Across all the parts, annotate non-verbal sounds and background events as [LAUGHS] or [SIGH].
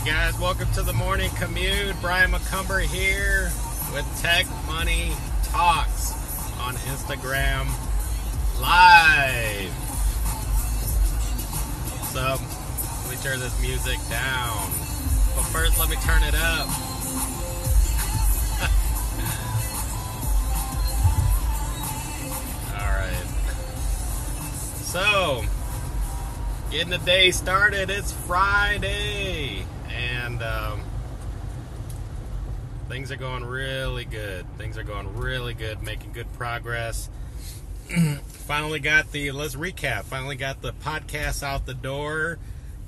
Hey guys, welcome to the morning commute. Brian McCumber here with Tech Money Talks on Instagram Live. So, let me turn this music down. But first, let me turn it up. [LAUGHS] All right. So, getting the day started. It's Friday, and um, things are going really good. Things are going really good, making good progress. [CLEARS THROAT] finally got the let's recap. Finally got the podcast out the door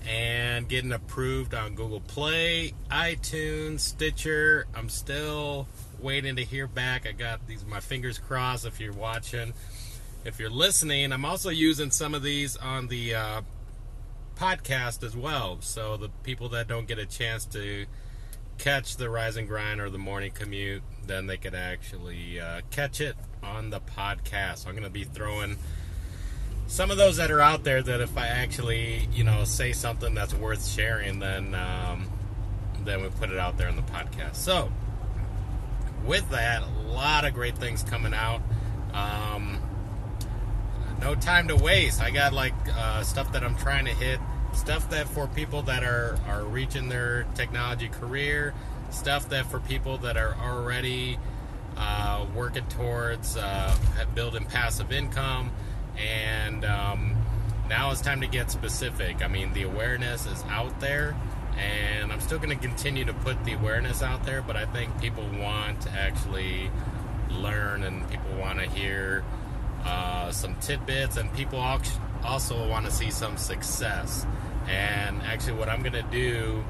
and getting approved on Google Play, iTunes, Stitcher. I'm still waiting to hear back. I got these my fingers crossed if you're watching. If you're listening, I'm also using some of these on the uh, podcast as well. So the people that don't get a chance to catch the rise and grind or the morning commute, then they could actually uh, catch it on the podcast. So I'm going to be throwing some of those that are out there that if I actually, you know, say something that's worth sharing, then um, then we put it out there in the podcast. So with that, a lot of great things coming out. Um, no time to waste. I got like uh, stuff that I'm trying to hit, stuff that for people that are are reaching their technology career, stuff that for people that are already uh, working towards uh, building passive income, and um, now it's time to get specific. I mean, the awareness is out there, and I'm still going to continue to put the awareness out there, but I think people want to actually learn, and people want to hear uh, some tidbits, and people also want to see some success. And actually, what I'm going to do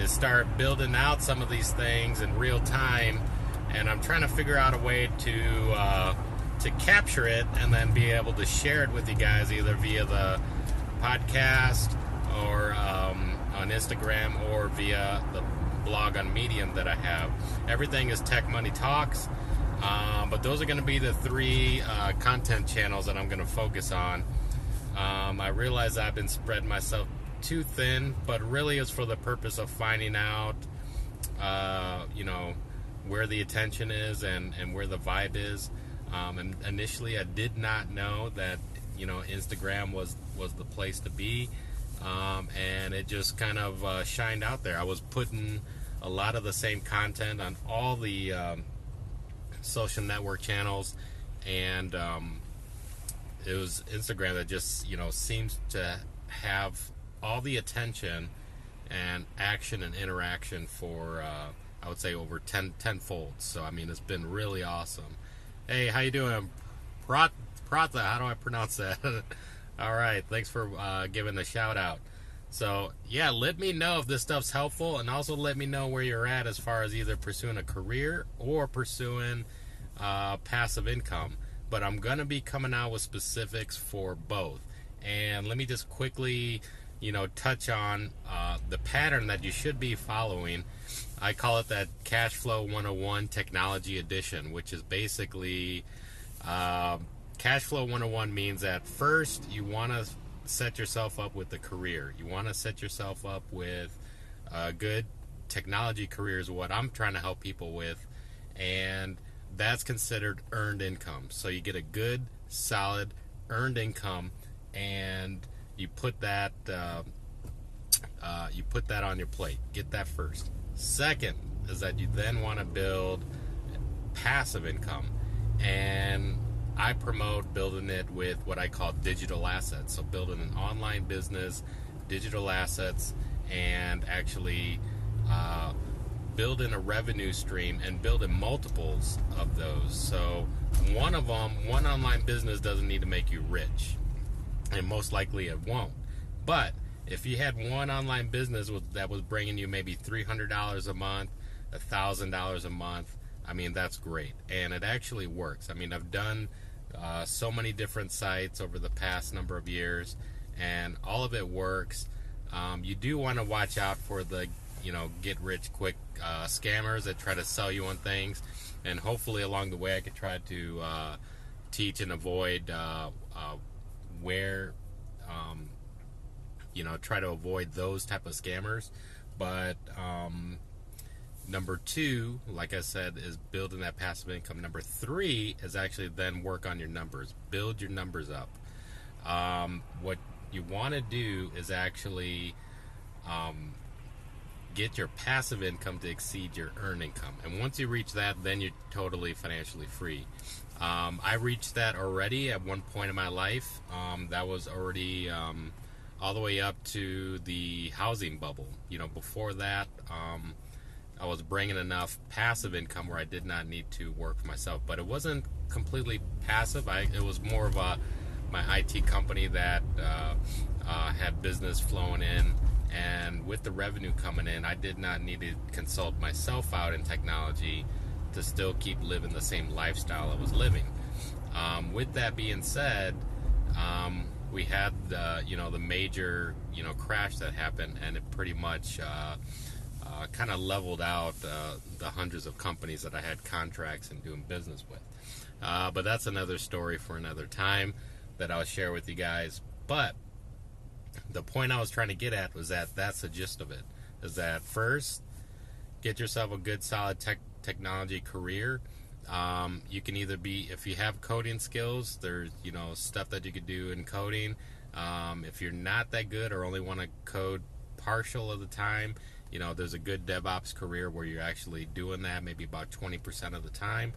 is start building out some of these things in real time, and I'm trying to figure out a way to uh, to capture it and then be able to share it with you guys either via the podcast or um, on Instagram or via the blog on Medium that I have. Everything is Tech Money Talks. Um, but those are going to be the three uh, content channels that I'm going to focus on. Um, I realize I've been spreading myself too thin, but really it's for the purpose of finding out, uh, you know, where the attention is and, and where the vibe is. Um, and initially, I did not know that you know Instagram was was the place to be, um, and it just kind of uh, shined out there. I was putting a lot of the same content on all the um, social network channels, and um, it was Instagram that just you know seems to have all the attention and action and interaction for uh, I would say over 10 tenfold. So I mean it's been really awesome. Hey, how you doing? Prat Prata, how do I pronounce that? [LAUGHS] all right, thanks for uh, giving the shout out. So yeah, let me know if this stuff's helpful, and also let me know where you're at as far as either pursuing a career or pursuing uh, passive income. But I'm gonna be coming out with specifics for both. And let me just quickly, you know, touch on uh, the pattern that you should be following. I call it that Cash Flow 101 Technology Edition, which is basically uh, Cash Flow 101 means that first you want to set yourself up with a career. You want to set yourself up with a good technology career is what I'm trying to help people with. And that's considered earned income. So you get a good, solid earned income, and you put that uh, uh, you put that on your plate. Get that first. Second is that you then want to build passive income, and I promote building it with what I call digital assets. So building an online business, digital assets, and actually. Uh, building a revenue stream and building multiples of those. So, one of them, one online business doesn't need to make you rich, and most likely it won't. But if you had one online business that was bringing you maybe $300 a month, $1,000 a month, I mean, that's great. And it actually works. I mean, I've done uh, so many different sites over the past number of years, and all of it works. Um, you do want to watch out for the you know get rich quick uh, scammers that try to sell you on things, and hopefully along the way I could try to uh, teach and avoid uh, uh, where um, you know try to avoid those type of scammers. But um, number two, like I said, is building that passive income. Number three is actually then work on your numbers, build your numbers up. Um, what you want to do is actually um, get your passive income to exceed your earned income. And once you reach that, then you're totally financially free. Um, I reached that already at one point in my life. Um, that was already um, all the way up to the housing bubble. You know, before that, um, I was bringing enough passive income where I did not need to work for myself. But it wasn't completely passive. I, it was more of a my IT company that uh, uh, had business flowing in and with the revenue coming in, I did not need to consult myself out in technology to still keep living the same lifestyle I was living. Um, with that being said, um, we had the you know the major you know crash that happened, and it pretty much uh, uh, kind of leveled out uh, the hundreds of companies that I had contracts and doing business with. Uh, but that's another story for another time that I'll share with you guys. But the point I was trying to get at was that that's the gist of it. Is that first, get yourself a good, solid tech technology career. Um, you can either be if you have coding skills. There's you know stuff that you could do in coding. Um, if you're not that good or only want to code partial of the time, you know there's a good DevOps career where you're actually doing that maybe about 20% of the time.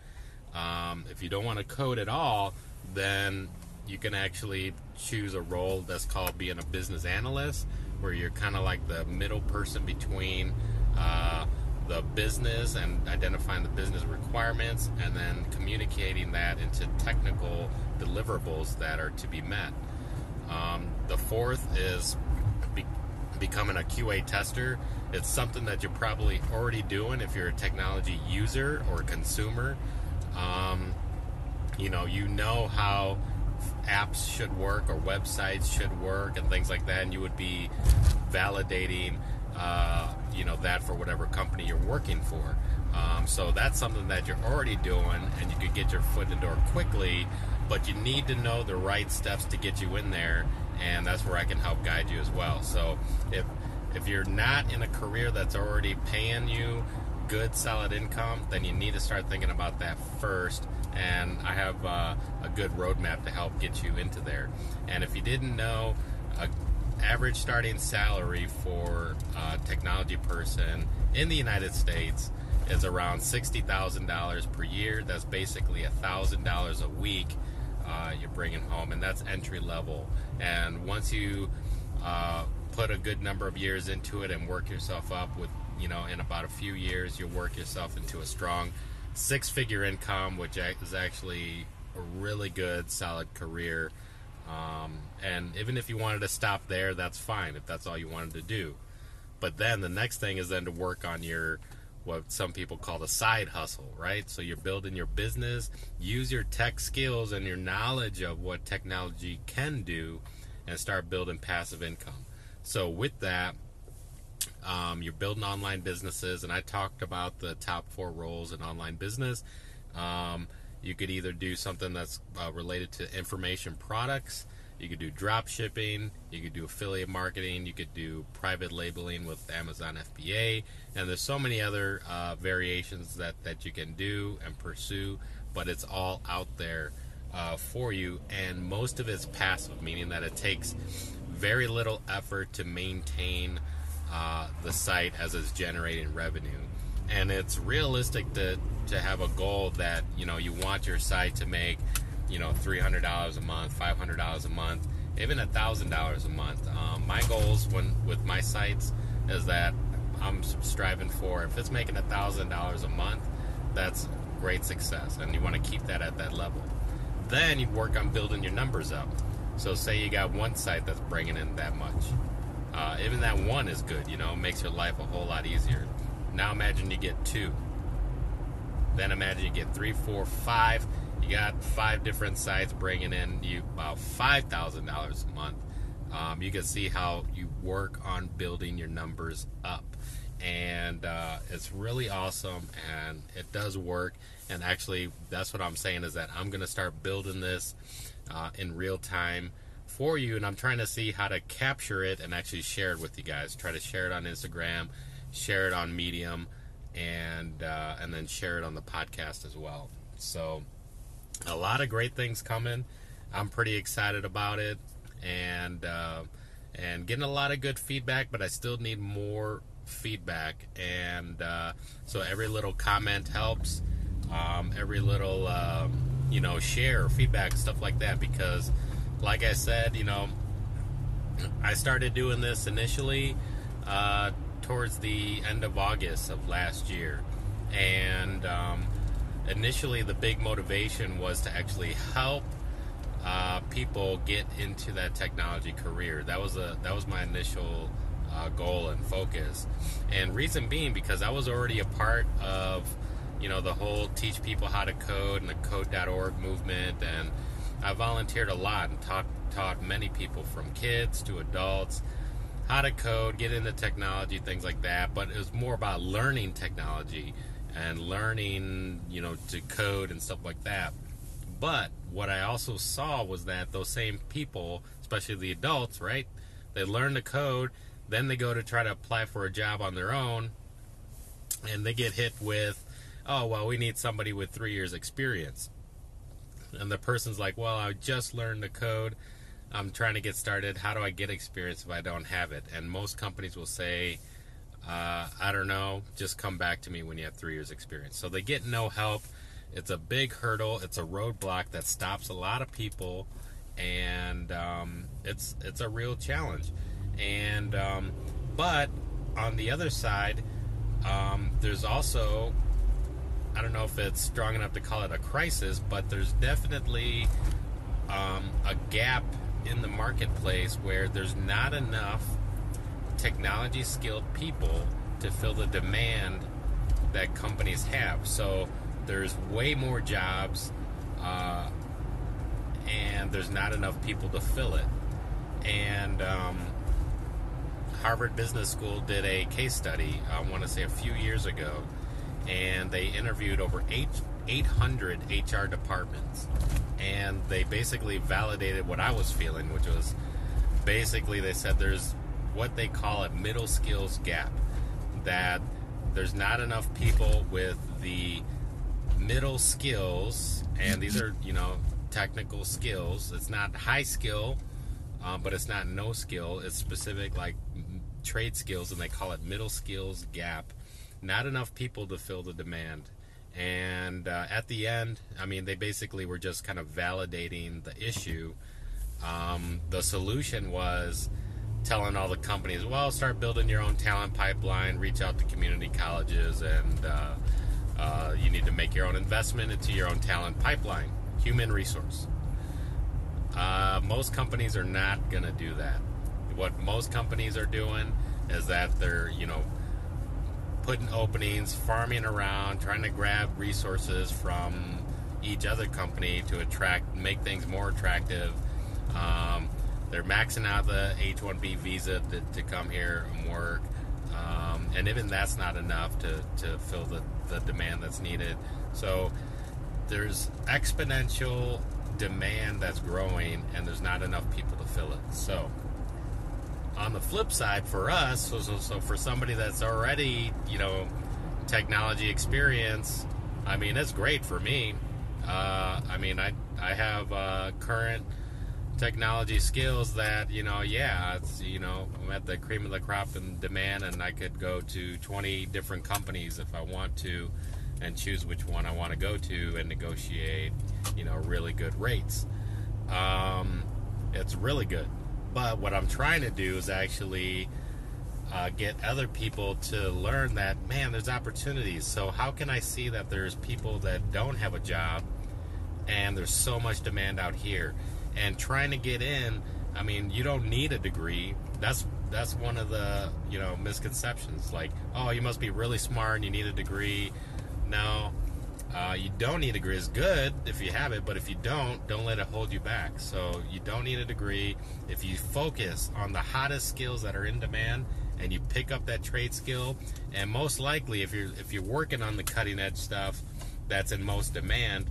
Um, if you don't want to code at all, then you can actually choose a role that's called being a business analyst, where you're kind of like the middle person between uh, the business and identifying the business requirements and then communicating that into technical deliverables that are to be met. Um, the fourth is be- becoming a QA tester. It's something that you're probably already doing if you're a technology user or consumer. Um, you know, you know how apps should work or websites should work and things like that, and you would be validating, uh, you know, that for whatever company you're working for. Um, so that's something that you're already doing, and you could get your foot in the door quickly. But you need to know the right steps to get you in there, and that's where I can help guide you as well. So if if you're not in a career that's already paying you good solid income, then you need to start thinking about that first and I have uh, a good roadmap to help get you into there. And if you didn't know, a average starting salary for a technology person in the United States is around sixty thousand dollars per year. That's basically thousand dollars a week uh, you're bringing home, and that's entry level. And once you uh, put a good number of years into it and work yourself up with, you know, in about a few years, you'll work yourself into a strong six figure income, which is actually a really good, solid career. Um, and even if you wanted to stop there, that's fine if that's all you wanted to do. But then the next thing is then to work on your what some people call the side hustle, right? So you're building your business, use your tech skills and your knowledge of what technology can do, and start building passive income. So with that, um, you're building online businesses, and I talked about the top four roles in online business. Um, you could either do something that's uh, related to information products. You could do drop shipping. You could do affiliate marketing. You could do private labeling with Amazon FBA. And there's so many other uh, variations that, that you can do and pursue, but it's all out there uh, for you. And most of it's passive, meaning that it takes very little effort to maintain uh, the site as it's generating revenue. And it's realistic to, to have a goal that, you know, you want your site to make, you know, $300 a month, $500 a month, even $1,000 a month. Um, my goals when with my sites is that I'm striving for, if it's making $1,000 a month, that's great success. And you want to keep that at that level. Then you work on building your numbers up. So say you got one site that's bringing in that much uh, even that one is good, you know, makes your life a whole lot easier. Now imagine you get two. Then imagine you get three, four, five. You got five different sites bringing in you about five thousand dollars a month. Um, you can see how you work on building your numbers up, and uh, it's really awesome, and it does work. And actually, that's what I'm saying is that I'm going to start building this uh, in real time for you, and I'm trying to see how to capture it and actually share it with you guys. Try to share it on Instagram, share it on Medium, and uh, and then share it on the podcast as well. So a lot of great things coming. I'm pretty excited about it, and uh, and getting a lot of good feedback. But I still need more feedback, and uh, so every little comment helps. Um, every little um, you know share, feedback, stuff like that. Because, like I said, you know, I started doing this initially uh, towards the end of August of last year, and um, initially the big motivation was to actually help uh, people get into that technology career. That was a that was my initial uh, goal and focus. And reason being because I was already a part of you know the whole teach people how to code and the code.org movement and I volunteered a lot and taught taught many people from kids to adults how to code, get into technology, things like that. But it was more about learning technology and learning, you know, to code and stuff like that. But what I also saw was that those same people, especially the adults, right? They learn the code, then they go to try to apply for a job on their own, and they get hit with, oh, well, we need somebody with three years' experience. And the person's like, well, I just learned the code. I'm trying to get started. How do I get experience if I don't have it? And most companies will say, uh, I don't know, just come back to me when you have three years' experience. So they get no help. It's a big hurdle. It's a roadblock that stops a lot of people, and um, it's it's a real challenge. And um, but on the other side, um, there's also I don't know if it's strong enough to call it a crisis, but there's definitely um, a gap in the marketplace where there's not enough technology skilled people to fill the demand that companies have. So there's way more jobs, uh, and there's not enough people to fill it. And um, Harvard Business School did a case study, I want to say a few years ago, and they interviewed over eight, 800 HR departments. And they basically validated what I was feeling, which was basically they said there's what they call a middle skills gap. That there's not enough people with the middle skills, and these are, you know, technical skills. It's not high skill, um, but it's not no skill. It's specific, like trade skills, and they call it middle skills gap. Not enough people to fill the demand. And uh, at the end, I mean, they basically were just kind of validating the issue. Um, the solution was telling all the companies, well, start building your own talent pipeline, reach out to community colleges, and uh, uh, you need to make your own investment into your own talent pipeline, human resource. Uh, most companies are not going to do that. What most companies are doing is that they're, you know, putting openings, farming around, trying to grab resources from each other company to attract, make things more attractive. Um, they're maxing out the H-1B visa to, to come here and work, um, and even that's not enough to, to fill the, the demand that's needed. So there's exponential demand that's growing, and there's not enough people to fill it. So on the flip side, for us, so, so, so for somebody that's already you know technology experience, I mean it's great for me. Uh, I mean I I have uh, current technology skills that you know yeah it's you know i'm at the cream of the crop in demand and i could go to 20 different companies if i want to and choose which one i want to go to and negotiate you know really good rates um, it's really good but what i'm trying to do is actually uh, get other people to learn that man there's opportunities. So how can i see that there's people that don't have a job and there's so much demand out here? And trying to get in i mean you don't need a degree. That's that's one of the you know misconceptions. Like oh you must be really smart and you need a degree. No you don't need a degree it's good if you have it but if you don't don't let it hold you back so you don't need a degree if you focus on the hottest skills that are in demand and you pick up that trade skill and most likely if you're if you're working on the cutting edge stuff that's in most demand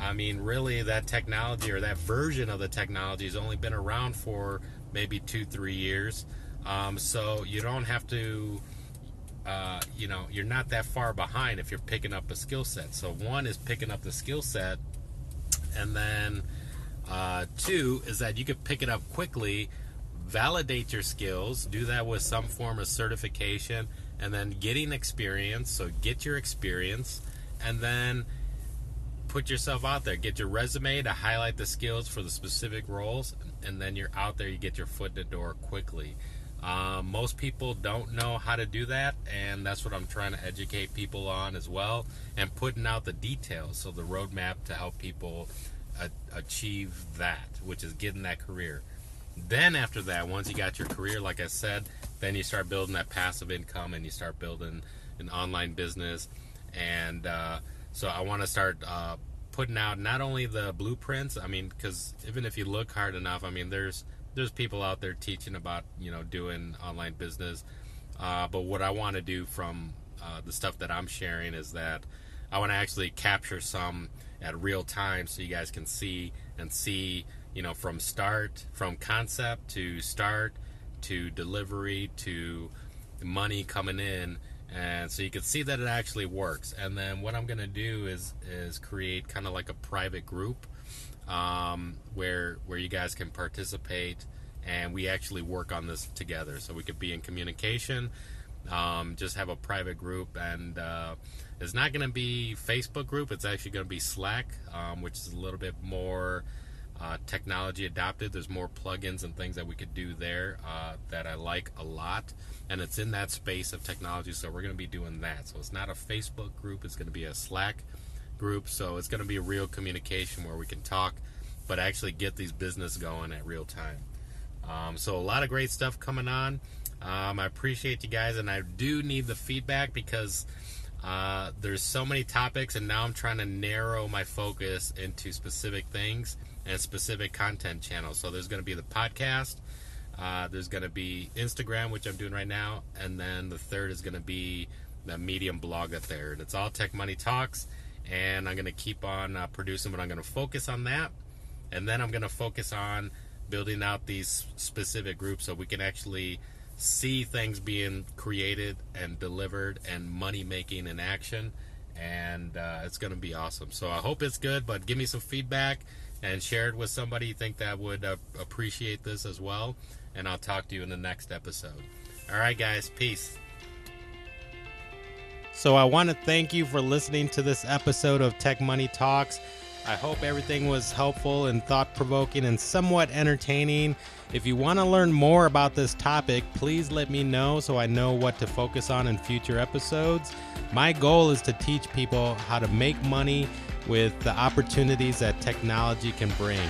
I mean, really, that technology or that version of the technology has only been around for maybe two, three years. Um, so you don't have to, uh, you know, you're not that far behind if you're picking up a skill set. So one is picking up the skill set, and then uh, two is that you could pick it up quickly, validate your skills, do that with some form of certification, and then getting experience. So get your experience, and then put yourself out there. Get your resume to highlight the skills for the specific roles, and then you're out there. You get your foot in the door quickly. Um, most people don't know how to do that, and that's what I'm trying to educate people on as well, and putting out the details, so the roadmap to help people a- achieve that, which is getting that career. Then after that, once you got your career, like I said, then you start building that passive income, and you start building an online business, and uh, so I want to start uh, putting out not only the blueprints. I mean, because even if you look hard enough, I mean, there's there's people out there teaching about you know doing online business. Uh, but what I want to do from uh, the stuff that I'm sharing is that I want to actually capture some at real time so you guys can see and see you know from start from concept to start to delivery to money coming in and so you can see that it actually works. And then what i'm going to do is is create kind of like a private group um, where where you guys can participate and we actually work on this together. So we could be in communication um, just have a private group and uh, it's not going to be facebook group it's actually going to be slack um, which is a little bit more uh, technology adopted there's more plugins and things that we could do there uh, that i like a lot. And it's in that space of technology so we're going to be doing that. So it's not a facebook group it's going to be a slack group. So it's going to be a real communication where we can talk but actually get these business going at real time. Um, so a lot of great stuff coming on. Um, i appreciate you guys and i do need the feedback because uh, there's so many topics and now i'm trying to narrow my focus into specific things and specific content channels so there's going to be the podcast uh, there's going to be instagram which i'm doing right now and then the third is going to be the medium blog up there and it's all tech money talks and i'm going to keep on uh, producing but i'm going to focus on that. And then i'm going to focus on building out these specific groups so we can actually see things being created and delivered and money making in action. And uh, it's going to be awesome. So i hope it's good but give me some feedback and share it with somebody you think that would uh, appreciate this as well. And i'll talk to you in the next episode. All right guys. Peace. So i want to thank you for listening to this episode of tech money talks I hope everything was helpful and thought provoking and somewhat entertaining. If you want to learn more about this topic, please let me know so I know what to focus on in future episodes. My goal is to teach people how to make money with the opportunities that technology can bring.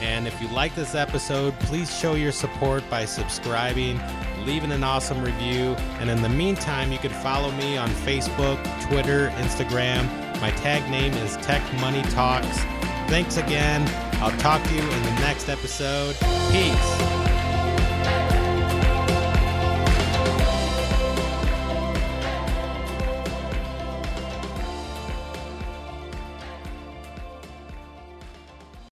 And if you like this episode, please show your support by subscribing, leaving an awesome review, and in the meantime, you can follow me on Facebook, Twitter, Instagram. My tag name is Tech Money Talks. Thanks again. I'll talk to you in the next episode. Peace.